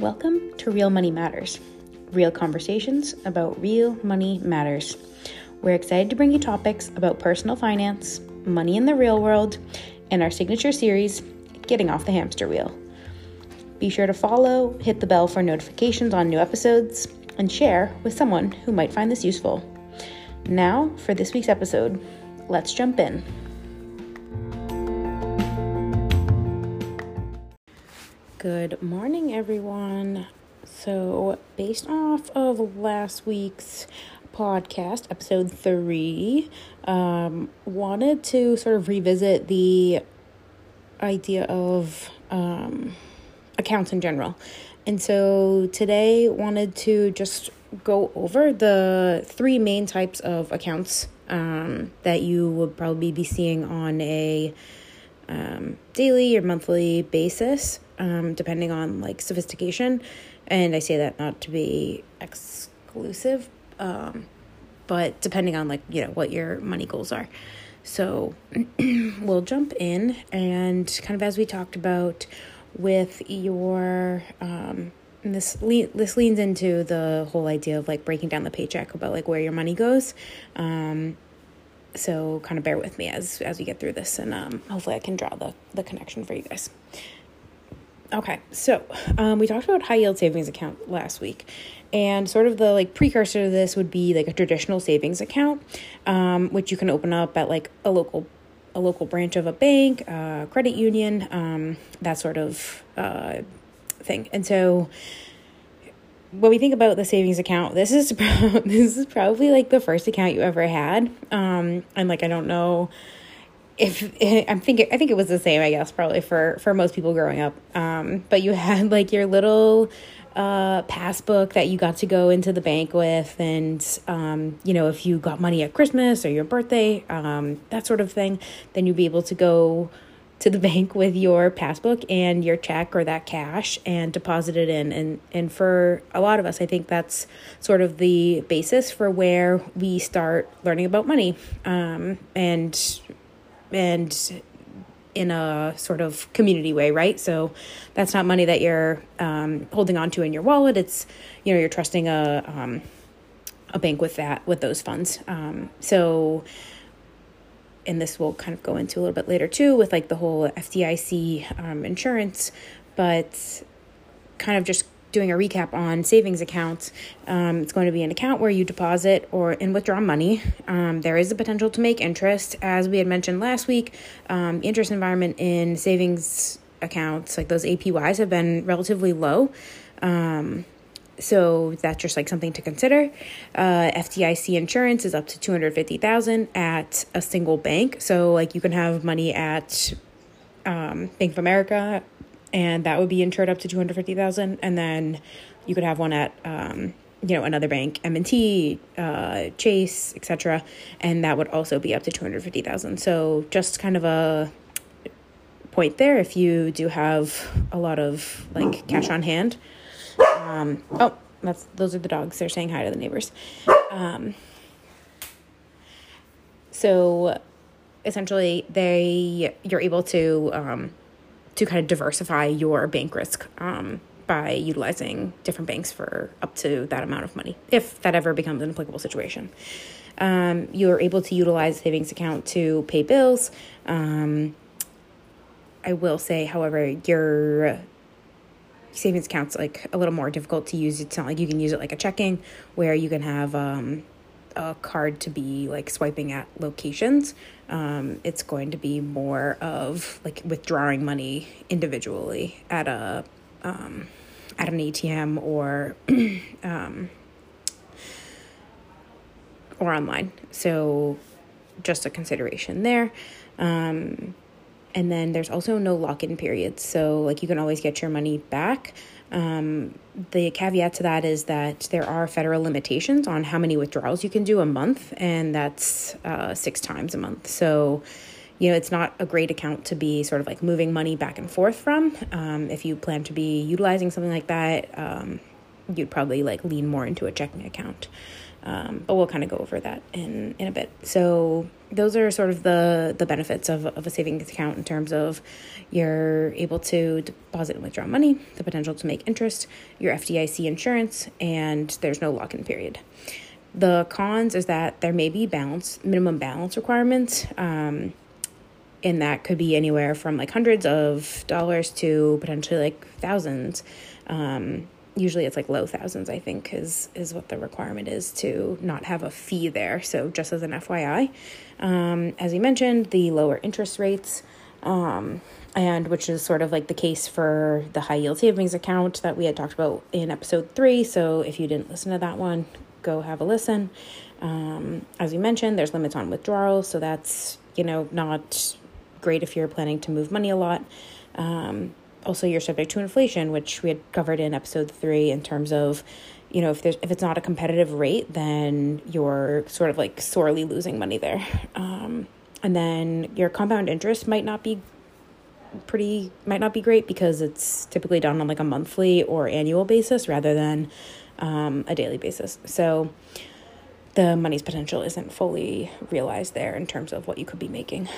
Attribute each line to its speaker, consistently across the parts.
Speaker 1: Welcome to Real Money Matters, real conversations about real money matters. We're excited to bring you topics about personal finance, money in the real world, and our signature series, Getting Off the Hamster Wheel. Be sure to follow, hit the bell for notifications on new episodes, and share with someone who might find this useful. Now, for this week's episode, let's jump in. Good morning, everyone. So, based off of last week's podcast, episode three, um, wanted to sort of revisit the idea of um, accounts in general. And so today, wanted to just go over the three main types of accounts um, that you would probably be seeing on a um, daily or monthly basis um, depending on like sophistication. And I say that not to be exclusive, um, but depending on like, you know, what your money goals are. So we'll jump in and kind of as we talked about with your, um, this le- this leans into the whole idea of like breaking down the paycheck about like where your money goes. Um, so kind of bear with me as as we get through this, and um, hopefully I can draw the the connection for you guys. Okay, so um, we talked about high yield savings account last week, and sort of the like precursor to this would be like a traditional savings account, um, which you can open up at like a local a local branch of a bank, uh, credit union, um, that sort of uh, thing. And so when we think about the savings account, this is this is probably like the first account you ever had, um, and like I don't know if I'm thinking, I think it was the same, I guess, probably for for most people growing up. Um, but you had like your little uh, passbook that you got to go into the bank with, and um, you know, if you got money at Christmas or your birthday, um, that sort of thing, then you'd be able to go to the bank with your passbook and your check or that cash and deposit it in and and for a lot of us I think that's sort of the basis for where we start learning about money um, and and in a sort of community way, right? So that's not money that you're um, holding on to in your wallet. It's you know you're trusting a um, a bank with that with those funds. Um, so and this will kind of go into a little bit later too with like the whole FDIC um, insurance, but kind of just doing a recap on savings accounts, um, it's going to be an account where you deposit or and withdraw money. Um, there is a potential to make interest, as we had mentioned last week. Um, interest environment in savings accounts, like those APYs, have been relatively low. Um, so that's just like something to consider. Uh, FDIC insurance is up to two hundred fifty thousand at a single bank. So like you can have money at um, Bank of America and that would be insured up to 250000 and then you could have one at um, you know another bank m&t uh, chase etc and that would also be up to 250000 so just kind of a point there if you do have a lot of like cash on hand. Um, oh that's those are the dogs. They're saying hi to the neighbors. Um, so essentially they you're able to um, to kind of diversify your bank risk um, by utilizing different banks for up to that amount of money, if that ever becomes an applicable situation. Um, you're able to utilize savings account to pay bills. Um, I will say, however, your savings account's like a little more difficult to use. It's not like you can use it like a checking, where you can have um, a card to be like swiping at locations. Um, it's going to be more of like withdrawing money individually at a um, at an ATM or um, or online. So just a consideration there. Um, and then there's also no lock in periods. So, like, you can always get your money back. Um, the caveat to that is that there are federal limitations on how many withdrawals you can do a month, and that's uh, six times a month. So, you know, it's not a great account to be sort of like moving money back and forth from. Um, if you plan to be utilizing something like that, um, you'd probably like lean more into a checking account. Um, but we'll kind of go over that in, in a bit. So those are sort of the, the benefits of, of a savings account in terms of you're able to deposit and withdraw money, the potential to make interest, your FDIC insurance, and there's no lock in period. The cons is that there may be balance minimum balance requirements. Um, and that could be anywhere from like hundreds of dollars to potentially like thousands. Um, usually it's like low thousands, I think, is is what the requirement is to not have a fee there. So just as an FYI, um, as you mentioned, the lower interest rates, um, and which is sort of like the case for the high yield savings account that we had talked about in episode three. So if you didn't listen to that one, go have a listen. Um, as you mentioned, there's limits on withdrawals, so that's you know not great if you're planning to move money a lot. Um, also, you're subject to inflation, which we had covered in episode three in terms of, you know, if there's if it's not a competitive rate, then you're sort of like sorely losing money there. Um, and then your compound interest might not be pretty might not be great because it's typically done on like a monthly or annual basis rather than um, a daily basis. So the money's potential isn't fully realized there in terms of what you could be making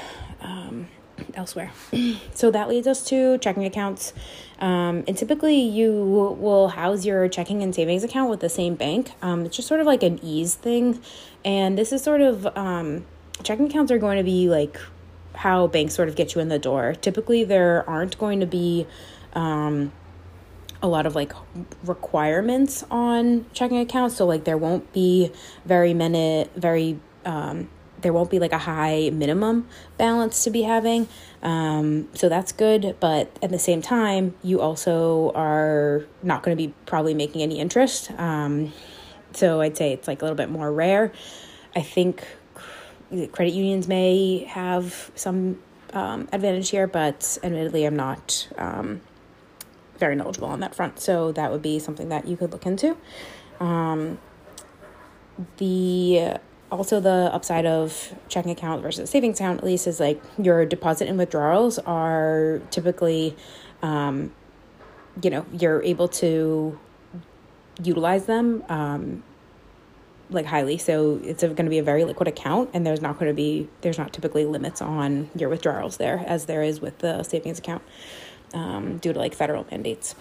Speaker 1: um, elsewhere. so that leads us to checking accounts. Um, and typically, you will house your checking and savings account with the same bank. Um, it's just sort of like an ease thing. And this is sort of um, checking accounts are going to be like how banks sort of get you in the door. Typically, there aren't going to be um, a lot of like requirements on checking accounts. So like there won't be very many very um, there won't be like a high minimum balance to be having. Um, so that's good. But at the same time, you also are not going to be probably making any interest. Um, so I'd say it's like a little bit more rare. I think credit unions may have some um, advantage here, but admittedly, I'm not um, very knowledgeable on that front. So that would be something that you could look into. Um, the also the upside of checking account versus savings account at least is like your deposit and withdrawals are typically um, you know you're able to utilize them um, like highly so it's going to be a very liquid account and there's not going to be there's not typically limits on your withdrawals there as there is with the savings account um, due to like federal mandates.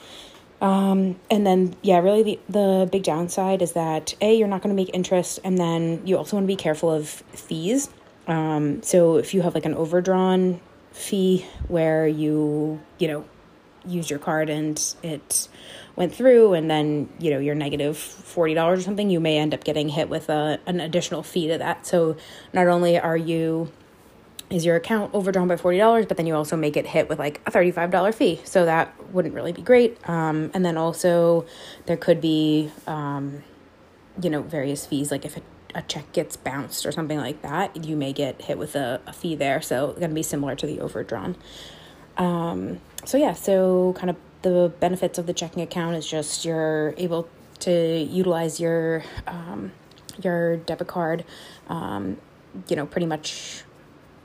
Speaker 1: Um, and then, yeah, really the, the big downside is that A, you're not going to make interest, and then you also want to be careful of fees. Um, so if you have like an overdrawn fee where you, you know, use your card and it went through and then, you know, you're negative $40 or something, you may end up getting hit with a, an additional fee to that. So not only are you is your account overdrawn by $40 but then you also make it hit with like a $35 fee. So that wouldn't really be great. Um, and then also there could be um, you know various fees like if a, a, check gets bounced or something like that you may get hit with a, a fee there. So it's going to be similar to the overdrawn. Um, so yeah so kind of the benefits of the checking account is just you're able to utilize your um, your debit card um, you know pretty much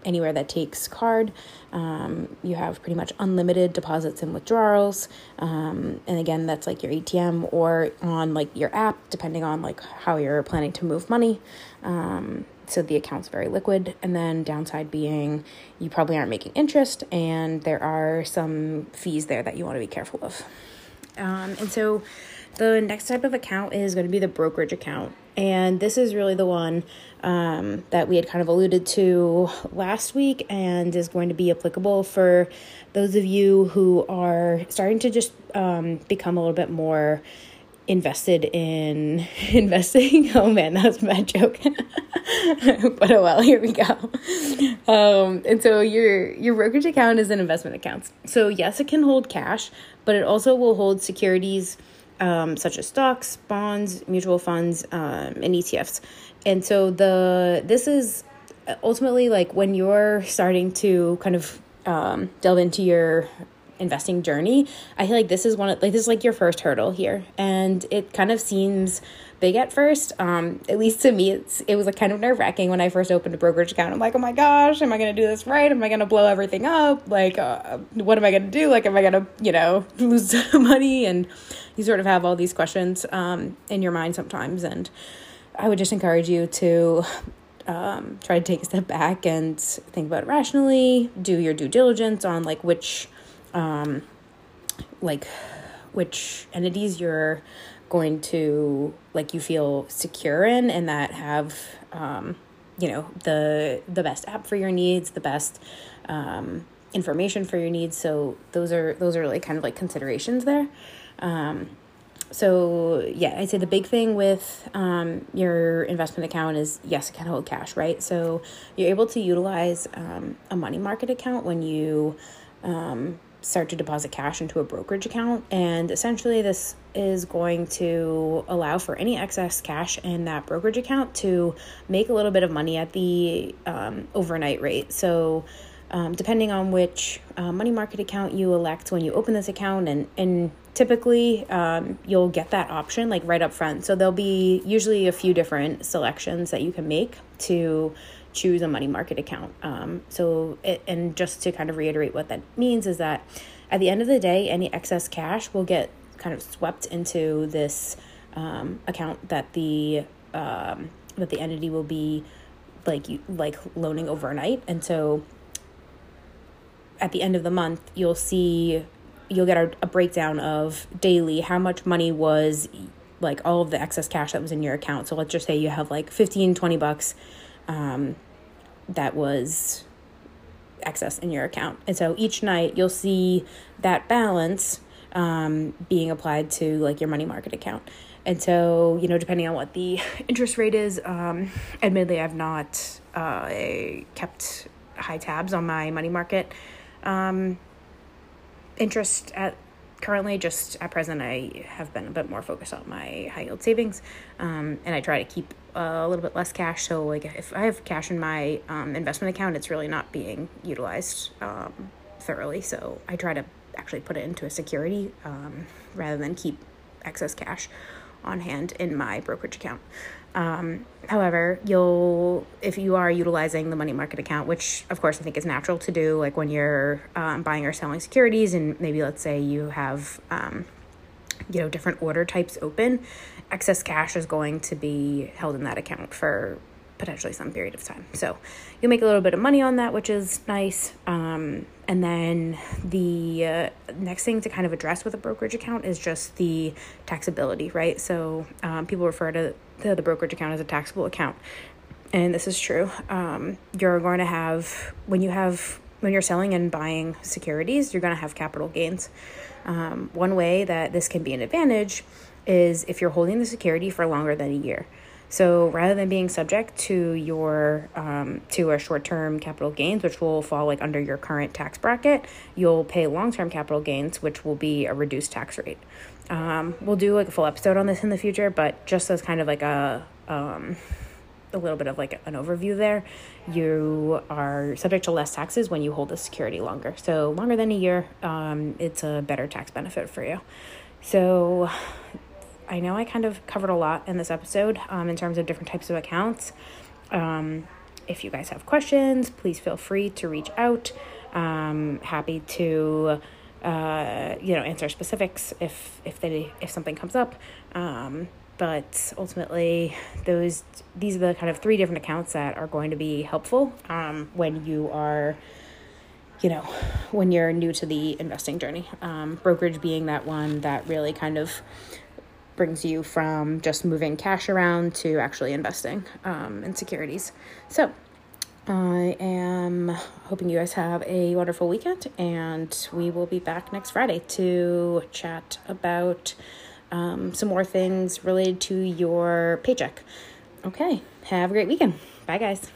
Speaker 1: anywhere that takes card. Um, you have pretty much unlimited deposits and withdrawals. Um, and again, that's like your ATM or on like your app, depending on like how you're planning to move money. Um, so the account's very liquid. And then downside being you probably aren't making interest, and there are some fees there that you want to be careful of. Um, and so the next type of account is going to be the brokerage account. And this is really the one um, that we had kind of alluded to last week and is going to be applicable for those of you who are starting to just um, become a little bit more invested in investing. Oh man, that was a bad joke. but oh well, here we go. Um, and so your your brokerage account is an investment account. So yes, it can hold cash, but it also will hold securities um, such as stocks, bonds, mutual funds, um, and ETFs. And so the this is ultimately like when you're starting to kind of um, delve into your investing journey i feel like this is one of like this is like your first hurdle here and it kind of seems big at first. Um at least to me it's it was like kind of nerve-wracking when i first opened a brokerage account. I'm like oh my gosh am i gonna do this right? Am i gonna blow everything up? Like uh, what am i gonna do? Like am i gonna you know lose money? And you sort of have all these questions um in your mind sometimes. And I would just encourage you to um, try to take a step back and think about it rationally. Do your due diligence on like which, um, like, which entities you're going to like you feel secure in and that have um, you know the the best app for your needs, the best um, information for your needs. So those are those are like kind of like considerations there. Um, so yeah, I'd say the big thing with um, your investment account is yes, it can hold cash, right? So you're able to utilize um, a money market account when you um, start to deposit cash into a brokerage account, and essentially this is going to allow for any excess cash in that brokerage account to make a little bit of money at the um, overnight rate. So um, depending on which uh, money market account you elect when you open this account and and typically um, you'll get that option like right up front so there'll be usually a few different selections that you can make to choose a money market account um, so it, and just to kind of reiterate what that means is that at the end of the day any excess cash will get kind of swept into this um, account that the um, that the entity will be like you like loaning overnight and so at the end of the month you'll see you'll get a, a breakdown of daily how much money was like all of the excess cash that was in your account. So let's just say you have like 15, 20 bucks um, that was excess in your account. And so each night you'll see that balance um, being applied to like your money market account. And so, you know, depending on what the interest rate is, um, admittedly, I've not uh, kept high tabs on my money market um, interest at currently. Just at present i have been a bit more focused on my high yield savings um, and i try to keep a little bit less cash. So like if i have cash in my um, investment account it's really not being utilized um, thoroughly. So i try to actually put it into a security um, rather than keep excess cash on hand in my brokerage account. Um, however, you'll if you are utilizing the money market account, which of course I think is natural to do, like when you're um, buying or selling securities, and maybe let's say you have um, you know different order types open, excess cash is going to be held in that account for potentially some period of time. So you'll make a little bit of money on that, which is nice. Um, and then the uh, next thing to kind of address with a brokerage account is just the taxability, right? So um, people refer to the, brokerage account as a taxable account. And this is true. Um, you're going to have, when you have, when you're selling and buying securities, you're going to have capital gains. Um, one way that this can be an advantage is if you're holding the security for longer than a year. So rather than being subject to your um, to a short term capital gains, which will fall like under your current tax bracket, you'll pay long term capital gains, which will be a reduced tax rate. Um, we'll do like a full episode on this in the future, but just as kind of like a um, a little bit of like an overview there, you are subject to less taxes when you hold the security longer. So longer than a year, um, it's a better tax benefit for you. So I know I kind of covered a lot in this episode um, in terms of different types of accounts. Um, if you guys have questions, please feel free to reach out. Um, happy to uh, you know answer specifics if if they if something comes up. Um, but ultimately, those these are the kind of three different accounts that are going to be helpful um, when you are you know, when you're new to the investing journey. Um, brokerage being that one that really kind of brings you from just moving cash around to actually investing um, in securities. So, I am hoping you guys have a wonderful weekend, and we will be back next Friday to chat about um, some more things related to your paycheck. Okay, have a great weekend. Bye, guys.